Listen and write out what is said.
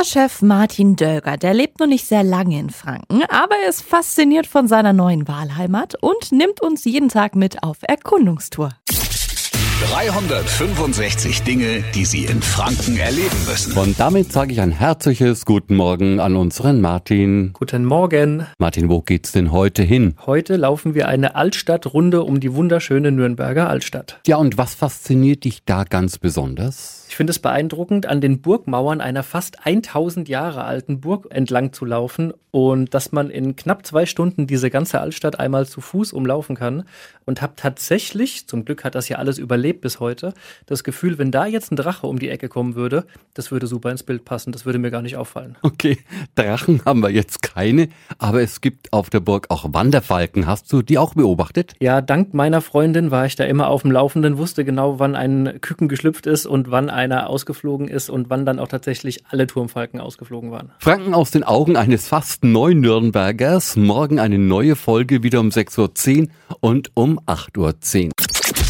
Unser Chef Martin Dölger, der lebt noch nicht sehr lange in Franken, aber er ist fasziniert von seiner neuen Wahlheimat und nimmt uns jeden Tag mit auf Erkundungstour. 365 Dinge, die Sie in Franken erleben müssen. Und damit sage ich ein herzliches Guten Morgen an unseren Martin. Guten Morgen. Martin, wo geht's denn heute hin? Heute laufen wir eine Altstadtrunde um die wunderschöne Nürnberger Altstadt. Ja, und was fasziniert dich da ganz besonders? Ich finde es beeindruckend, an den Burgmauern einer fast 1000 Jahre alten Burg entlang zu laufen und dass man in knapp zwei Stunden diese ganze Altstadt einmal zu Fuß umlaufen kann und habe tatsächlich, zum Glück hat das ja alles überlebt bis heute, das Gefühl, wenn da jetzt ein Drache um die Ecke kommen würde, das würde super ins Bild passen, das würde mir gar nicht auffallen. Okay, Drachen haben wir jetzt keine, aber es gibt auf der Burg auch Wanderfalken. Hast du die auch beobachtet? Ja, dank meiner Freundin war ich da immer auf dem Laufenden, wusste genau, wann ein Küken geschlüpft ist und wann einer ausgeflogen ist und wann dann auch tatsächlich alle Turmfalken ausgeflogen waren. Franken aus den Augen eines fast neuen Nürnbergers. Morgen eine neue Folge wieder um 6.10 Uhr und um 8.10 Uhr.